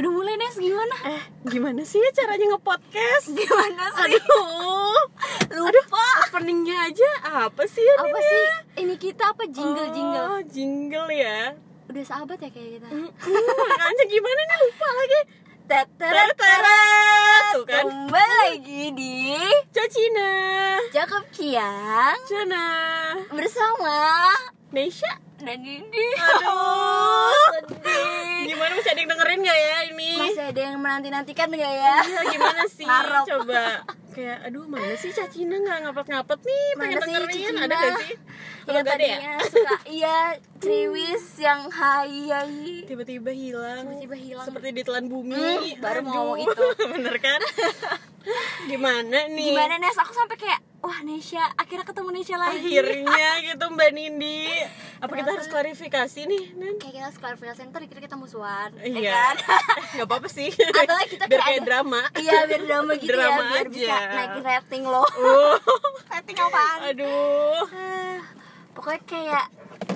Udah mulai Nes gimana? Eh, gimana sih ya caranya nge-podcast? Gimana sih? Aduh. Lupa. Openingnya aja apa sih ya? Apa sih? Ini kita apa jingle jingle? Oh, jingle ya. Udah sahabat ya kayak kita. Makanya gimana nih lupa lagi. Teteret Tuh kan. Kembali lagi di Cacina. Cakep Ciang Cina. bersama Nesha. Dan Dindi. Aduh. Sedih. Gimana masih ada yang dengerin gak ya ini? Masih ada yang menanti-nantikan nggak ya? Iya, gimana sih? Harap. Coba kayak aduh mana sih Cacina nggak ngapet-ngapet nih pengen Mana sih dengerin Cacina? ada gak sih? Yang ada ya tadinya suka iya Triwis yang hai hai tiba-tiba hilang Tiba-tiba hilang. seperti ditelan bumi Hmm, baru mau ngomong Aduh, itu. bener kan gimana nih Gimana Nes? Aku sampai kayak wah Nesya akhirnya ketemu Nesya lagi. akhirnya gitu Mbak Nindi apa kita harus klarifikasi nih Nen? Kayak kita harus klarifikasi ntar dikira kita musuhan, ya Iya, kan? nggak apa-apa sih. Atau kita biar kayak drama. Iya biar drama gitu Drama ya biar aja. bisa naikin rating lo. Uh, rating apaan? aduh. Eh, pokoknya kayak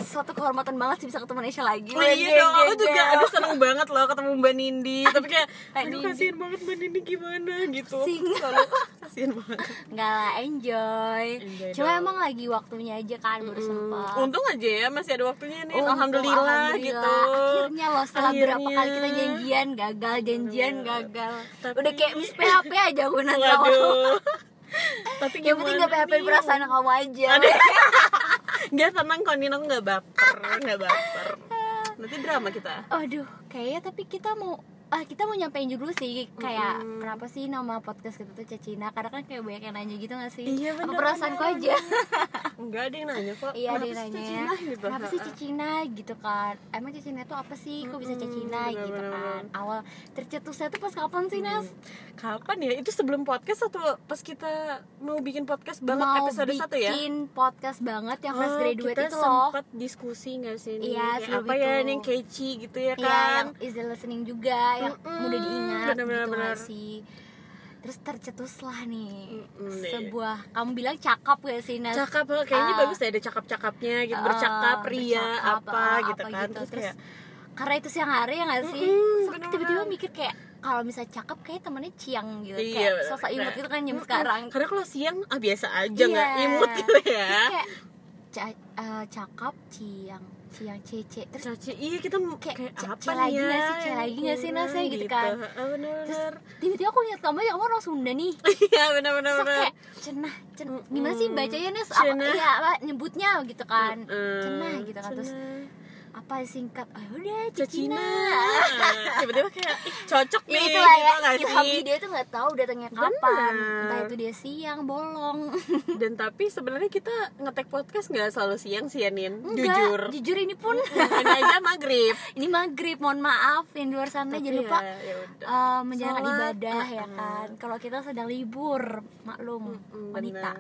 suatu kehormatan banget sih bisa ketemu Nesya lagi. Oh, iya dong, aku juga aduh seneng banget loh ketemu Mbak Nindi Tapi kayak, aduh kasihan banget Mbak Nindi gimana gitu Pusing. Selalu, Kasihan banget Enggak lah, enjoy. Enjoy Cuma dong. emang lagi waktunya aja kan baru sempet. Untung aja ya masih ada waktunya nih Untung, Alhamdulillah, alhamdulillah. gitu Akhirnya loh setelah berapa Akhirnya. kali kita janjian gagal, janjian gagal. Tapi- Udah kayak miss PHP aja gue nanti Tapi Yang penting gak PHP perasaan kamu aja. Aduh. Gak tenang kok Nino gak baper Gak baper Nanti drama kita Aduh, kayaknya tapi kita mau ah kita mau nyampein dulu sih kayak kenapa sih nama podcast kita tuh Cacina karena kan kayak banyak yang nanya gitu gak sih? Iya, apa bener, perasaanku bener, aja. Enggak ada yang nanya kok. Iya ada Kenapa yang sih nanya. Gitu? Kenapa sih Cacina gitu kan. Emang Cacina tuh apa sih? Kok bisa Cacina bener, gitu bener, kan. awal tercetusnya tuh pas kapan sih Nas? Kapan ya? Itu sebelum podcast atau pas kita mau bikin podcast banget mau episode satu ya? bikin podcast banget yang fresh Oh, graduate kita itu loh. sempat diskusi nggak sih nih? Iya, apa ya itu. nih catchy gitu ya Iya, kan? yang easy listening juga, yang Mm-mm, mudah diingat bener-bener, gitu bener. sih. Terus tercetuslah nih nih. sebuah kamu bilang cakep gak sih Nas? Cakap, oh, kayaknya Ah. bagus ya ada cakap-cakapnya gitu, Ah, bercakap, ria, bercakap, apa, ah, gitu apa kan? gitu. Terus, Terus kayak karena itu siang hari ya gak sih? Mm-mm, So, tiba-tiba mikir kayak kalau misalnya cakep kayak temennya ciang gitu Iya, kayak bener. sosok imut Nah, gitu kan jam sekarang Karena kalau siang ah biasa aja nggak Iya. imut gitu ya. Terus kayak ca- eh, cakep ciang ciang cece terus Caci, iya kita Kayak kayak, c- apa c nih lagi ya? nggak sih, c yang lagi nggak sih, Nas, ya, gitu kan. Ah, bener, terus tiba-tiba aku lihat kamu ya kamu orang Sunda nih Iya benar benar Terus benar. kayak cenah, cenah. Gimana sih bacanya nih? Apa, iya, apa nyebutnya gitu kan? Cenah gitu kan. Terus. Apa singkat? Oh udah. Cacina. Tiba-tiba kayak cocok Ya nih. itulah ya. gitu Ilham dia tuh nggak tahu datangnya kapan. Bener. Entah itu dia siang, bolong. Dan tapi sebenarnya kita ngetek podcast nggak selalu siang sih ya Nin. Enggak, Jujur. Jujur ini pun. Ini aja maghrib. ini maghrib, mohon maaf yang di luar sana Tapi jangan lupa ya, ya udah. eh, menjalankan Sholat, ibadah ya uh-uh. kan. Kalau kita sedang libur, maklum Mm, wanita.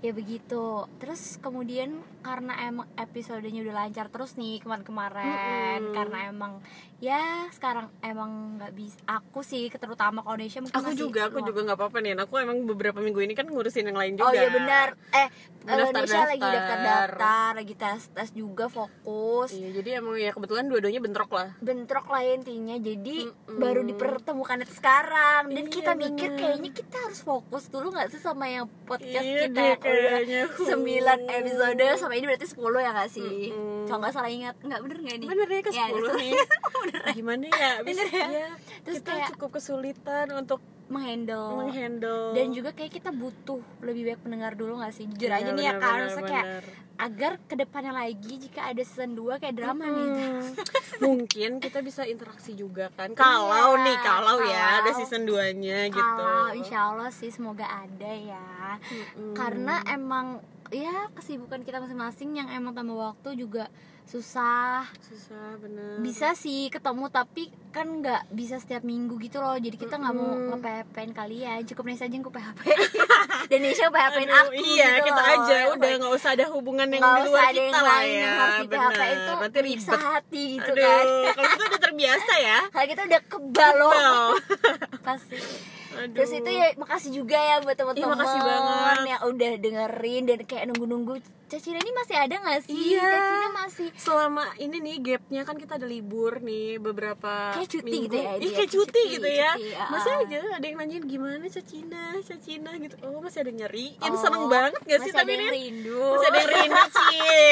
Ya begitu terus kemudian karena emang episodenya udah lancar terus nih kemarin-kemarin Mm-mm. karena emang ya sekarang emang nggak bisa aku sih terutama kalau Indonesia mungkin Aku juga, aku luang. juga nggak apa-apa nih. Aku emang beberapa minggu ini kan ngurusin yang lain juga. Oh iya benar. Eh. Indonesia lagi daftar-daftar, lagi tes-tes juga fokus. Iya, jadi emang ya kebetulan dua-duanya bentrok lah. Bentrok lah intinya. Jadi Mm-mm. baru dipertemukan itu sekarang dan Iya, kita mikir bener. kayaknya kita harus fokus dulu nggak sih sama yang podcast Iya kita yang 9 episode sama ini berarti 10 ya nggak sih? Mm-mm. Kalau nggak salah ingat, nggak bener nggak nih? Bener ya ke Ya, 10 terus- nih. Gimana ya? Abis, Bener ya? ya, Terus kita kayak- cukup kesulitan untuk menghandle. Menghandle. Dan juga kayak kita butuh lebih banyak pendengar dulu gak sih? Jujur Iya, aja nih ya kan Maksudnya kayak agar ke depannya lagi jika ada season 2 kayak drama nih. Hmm, mungkin kita bisa interaksi juga kan. Kalau Iya, nih kalau ya ada kalau- season 2 nya gitu. Kalau insya Allah sih semoga ada ya. Mm-mm. karena emang ya kesibukan kita masing-masing yang emang tambah waktu juga susah. Susah bener. Bisa sih ketemu tapi kan nggak bisa setiap minggu gitu loh. Jadi kita nggak mau Mm-mm. nge-PHP-in kalian cukup Nesha aja yang PHP dan Nesha Aduh, aku iya gitu kita loh. aja. Udah nggak usah ada hubungan yang nggak di luar ada yang kita lah lain ya. yang harus di PHP itu nanti ribet. hati gitu aduh kan. kalau kita udah terbiasa ya. Kalau kita udah kebal loh. Pasti Aduh. terus itu ya makasih juga ya buat teman-teman makasih banget. yang udah dengerin dan kayak nunggu-nunggu Cacina ini masih ada gak sih? Iya. Cacina masih selama ini nih gapnya kan kita ada libur nih beberapa Kayak cuti minggu. gitu ya, Ih, kayak cuti, cuti, gitu ya cuti, ah. masih aja ada yang nanyain gimana Cacina Cacina gitu oh masih ada yang nyariin Oh, seneng banget gak sih tapi Rin? rindu masih ada yang rindu cie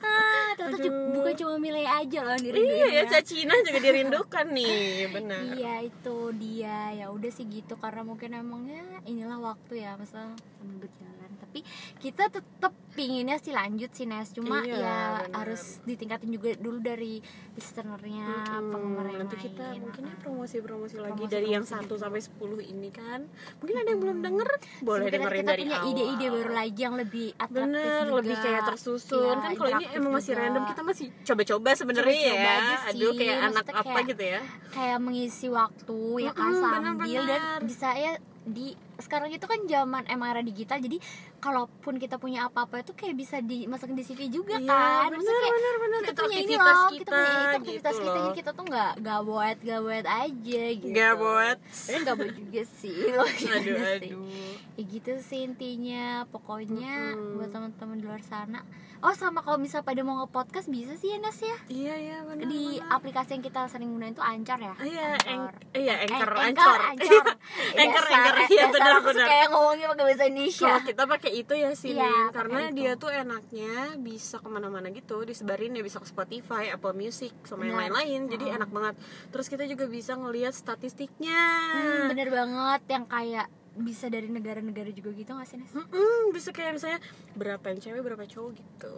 ah, ju- bukan cuma milih aja loh yang dirinduin iya ya ya. Cacina juga dirindukan nih benar Iya itu dia ya udah sih gitu karena mungkin emangnya inilah waktu ya masa sambil berjalan tapi kita tetap pinginnya sih lanjut sih Nes cuma Iya, ya benar. harus ditingkatin juga dulu dari listenernya Mm-mm. penggemar yang nanti lain. kita mungkin ya Ah. promosi-promosi lagi Promosi-promosi dari yang gitu. 1 sampai 10 ini kan mungkin ada yang belum denger boleh Sebenarnya dengerin kita dari punya awal ide-ide baru lagi yang lebih atraktif Bener, juga. lebih kayak tersusun Iya, kan kalau ini emang masih juga. random kita masih coba-coba sebenarnya ya sih, aduh kayak anak maksudnya apa kayak- gitu ya kayak mengisi waktu ya kan sambil dan bisa ya di sekarang itu kan zaman emang era digital jadi kalaupun kita punya apa-apa itu kayak bisa dimasukin di CV juga Iya, kan bener Maksudnya kayak bener bener kita itu punya ini loh kita, kita punya itu aktivitas gitu kita loh jadi kita tuh nggak nggak buat aja gitu Nggak buat. tapi nggak buat juga sih loh aduh gimana sih? aduh ya gitu sih intinya pokoknya Mm-mm. buat teman-teman di luar sana oh sama kalau misal pada mau nge-podcast bisa sih ya Nas ya iya iya benar di benar. aplikasi yang kita sering gunain tuh Anchor ya iya Anchor. iya anchor Eh, anchor Anchor Anchor, Dasar- Anchor. Iya, dasar benar, aku benar. yang ngomongnya pakai bahasa Indonesia kalau kita pakai itu ya sih pakai karena itu. dia tuh enaknya bisa ke mana-mana gitu disebarin ya bisa ke Spotify Apple Music sama yang lain-lain jadi Mm-mm. enak banget terus kita juga bisa ngelihat statistiknya Hmm, bener banget yang kayak bisa dari negara-negara juga gitu gak sih Nes? Mm-mm, bisa kayak misalnya berapa yang cewek berapa cowok gitu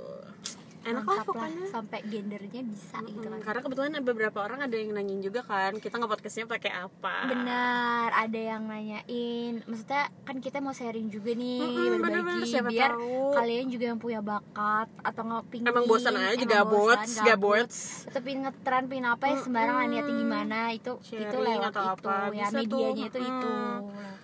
enak lah pokoknya sampai gendernya bisa gitu Mm-mm, kan karena kebetulan ada beberapa orang ada yang nanyain juga kan kita nge podcastnya pakai apa Benar, ada yang nanyain Maksudnya kan kita mau sharing juga nih Mm-mm, Berbagi bener-bener, siapa Biar tahu. kalian juga yang punya bakat Atau nggak pingin emang bosan aja gabut bosan, gabut Atau pingin ngetren, pingin apa ya sembarangan Mm-mm. niatnya gimana Itu itu Sharing lewat atau itu apa, ya bisa medianya tuh. itu itu Mm. lewat Anchor.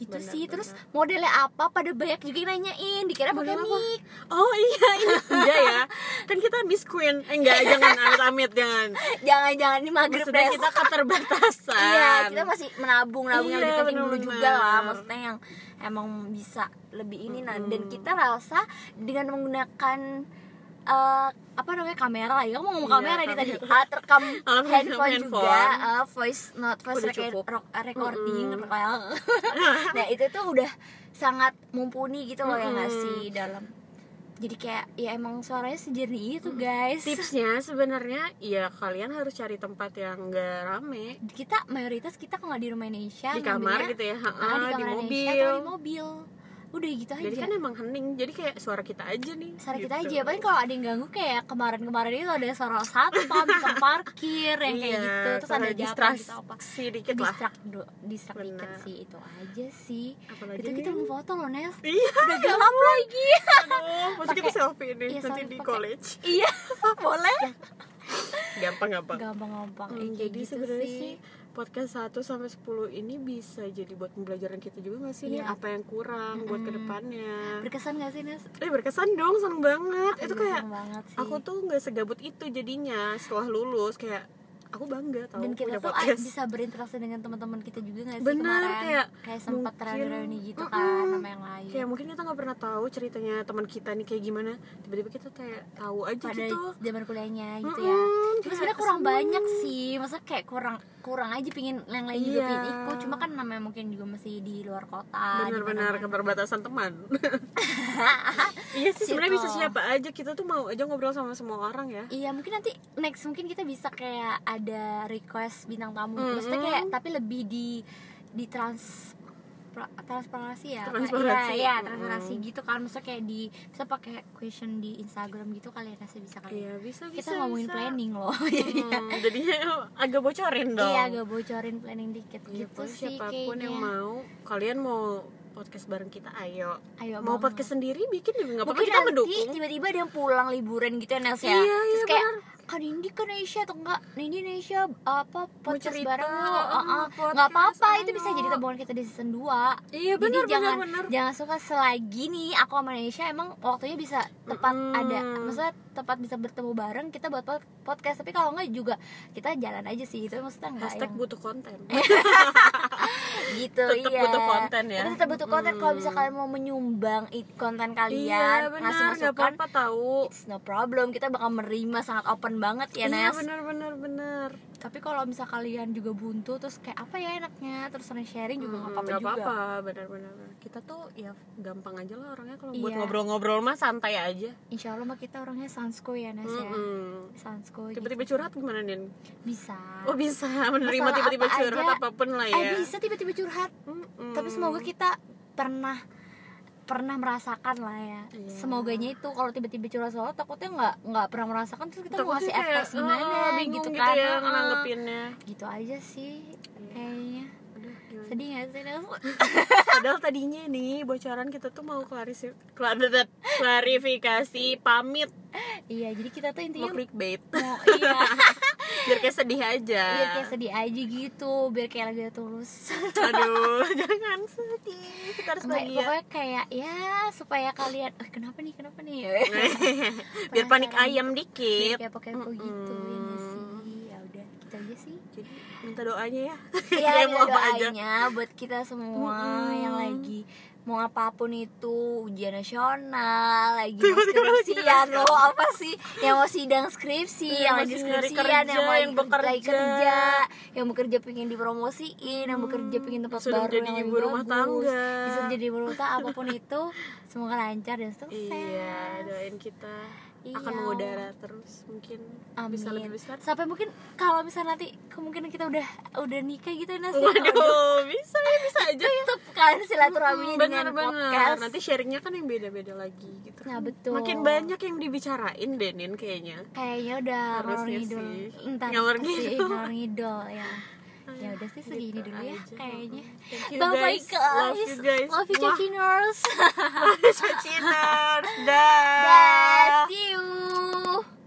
Gitu Benar, sih, terus benar. modelnya apa? Pada banyak juga yang nanyain Dikira pakai mic. Oh iya ini enggak ya. Kan kita Miss Queen. Eh, enggak jangan amit amit jangan Jangan-jangan ini maghrib deh kita keterbatasan. Iya, kita masih menabung, nabung yang Iya, lebih penting dulu juga lah. Maksudnya yang emang bisa lebih ini. Nah. Dan kita rasa dengan menggunakan eh, apa namanya kamera ya, kamu ngomong Iya, kamera nih tadi, kamera. alat rekam Alat rekam handphone, handphone. juga, eh, voice note, voice rec- recording, Mm-mm. well. nah itu tuh udah sangat mumpuni gitu loh ya nggak Mm-mm. sih dalam. Jadi kayak ya emang suaranya sejernih itu guys. Tipsnya sebenarnya ya kalian harus cari tempat yang enggak rame. Kita mayoritas kita kalau di rumah Indonesia di kamar gitu ya. Ah, Ha-ha, di, di kamar mobil Indonesia atau di mobil udah gitu aja. jadi kan emang hening. Jadi kayak suara kita aja nih suara kita gitu. aja. Paling kalau ada yang ganggu kayak kemarin-kemarin itu ada suara satpam tukang parkir yang kayak Iya, gitu. Terus ada distraksi gitu apa. dikit lah. Distrak do- distrak dikit sih. Itu aja sih. Apalagi itu kita mau foto loh Nes. Iya. Udah gelap lagi. Aduh masa kita selfie nih iya, nanti di pakai- college. Iya boleh. Gampang gampang. Gampang-gampang Hmm, jadi gitu sebenarnya sih podcast 1 sampai 10 ini bisa jadi buat pembelajaran kita juga gak sih nih? Iya. apa yang kurang buat Mm-mm. ke depannya? Berkesan gak sih Nes? Eh berkesan dong seneng banget. Itu Aduh, kayak banget sih. aku tuh nggak segabut itu jadinya setelah lulus kayak aku bangga tau dan kita tuh podcast. bisa berinteraksi dengan teman-teman kita juga gak sih Bener, kemarin? kayak kayak sempat reuni-reuni gitu Mm-mm. kan sama yang lain. Kayak mungkin kita nggak pernah tahu ceritanya teman kita nih kayak gimana. Tiba-tiba kita kayak tahu aja pada gitu. zaman kuliahnya gitu Mm-mm, ya kayak sebenarnya kurang seneng. banyak sih. Masa kayak kurang kurang aja pingin yang lain juga Iya. pingin ikut cuma kan namanya mungkin juga masih di luar kota di benar-benar mana-mana. keterbatasan teman iya sih sebenarnya bisa Situ. siapa aja kita tuh mau aja ngobrol sama semua orang ya Iya mungkin nanti next mungkin kita bisa kayak ada request bintang tamu Mm-mm. maksudnya kayak tapi lebih di di trans transparansi ya? Transparansi. Iya, iya Mm-mm. transparansi gitu kan maksudnya kayak di bisa pakai question di Instagram gitu kali ya Nasa bisa kali iya bisa bisa kita ngomongin bisa. planning loh Hmm, jadinya agak bocorin dong iya agak bocorin planning dikit Iya, gitu sih siapa pun yang mau kalian mau podcast bareng kita ayo ayo mau banget. podcast sendiri bikin juga nggak apa-apa kita mendukung tiba-tiba ada yang pulang liburan gitu ya Nels ya Iya, terus iya, kayak kan Indi ke Indonesia atau enggak? Indi Indonesia apa podcast cerita, bareng lo nggak apa-apa itu bisa jadi tabungan kita di season 2 iya benar jangan benar. jangan suka selagi nih aku sama Indonesia emang waktunya bisa tepat Mm-mm. ada maksudnya tepat bisa bertemu bareng kita buat pod- podcast. Tapi kalau enggak juga kita jalan aja sih itu maksudnya enggak hashtag yang butuh konten gitu Tetep iya. butuh konten ya. Tetap butuh konten. Kalau bisa Mm. kalian mau menyumbang konten kalian iya ngasih benar. nggak masukan apa-apa tahu. it's no problem. Kita bakal menerima sangat open banget ya iya Nes. benar benar benar. Tapi kalau misal kalian juga buntu terus kayak apa ya enaknya terus sering sharing juga nggak Mm, apa-apa juga. apa-apa. Benar-benar kita tuh ya gampang aja lah orangnya. Kalau buat Iya. ngobrol-ngobrol mah santai aja. Insya Allah mah kita orangnya sansko ya Nes ya. Mm-mm. sansko tiba-tiba gitu. curhat gimana nin bisa. Oh bisa menerima tiba-tiba apa curhat aja. apa pun lah eh ya bisa tiba-tiba curhat Mm-mm. tapi semoga kita pernah pernah merasakan lah ya Iya. semoganya itu kalau tiba-tiba curhat soal takutnya nggak nggak pernah merasakan terus kita mau ngasih advice gimana "Ah, bingung gitu gitu, kan ya Heeh. nanggepinnya gitu aja sih kayaknya Aduh, gimana? sedih gak sih? Padahal tadinya nih bocoran kita tuh mau klarisi, klar- klarifikasi pamit iya jadi kita tuh mau intinya clickbait mau iya biar kayak sedih aja. biar kayak sedih aja gitu biar kayak lagi tulus Aduh, jangan sedih. Kita harus bahagia. pokoknya kayak ya supaya kalian eh, kenapa nih kenapa nih biar panik ayam biar dikit. kayak kepo gitu ya nggak Mm-mm. sih ya udah gitu aja sih Jadi minta doanya ya. ya mau ada apa aja. doanya buat kita semua Mm-mm. yang lagi mau apa pun itu ujian nasional lagi skripsian loh apa sih yang mau sidang skripsi Iya, yang lagi masih nyari skripsian kerja, yang mau lagi, yang bekerja. lagi kerja yang bekerja pengen dipromosiin yang bekerja pengen tempat Sudah baru menjadi yang ibu rumah bagus. tangga. bisa jadi ibu rumah tangga apa pun itu semoga lancar dan sukses Iya, doain kita akan Iya. mengudara terus mungkin bisa lebih Amin. besar. Sampai mungkin kalau misalnya nanti kemungkinan kita udah udah nikah gitu Nas. ya. Waduh, bisa ya, bisa aja ya. Tetep kan silaturahminya dengan Bener-bener. podcast. Nanti sharingnya kan yang beda-beda lagi gitu. Nah, betul. Makin banyak yang dibicarain Denin kayaknya. Kayaknya udah Harusnya sih. Entar Ngalor sih ngidul. ngalor ngidol ya. Ya udah sih segini Gitu dulu ya aja. kayaknya. You Bye bye guys. Love guys. you guys. Love you Mwah. Chaciners. Chaciners. Dah. Dah, see you.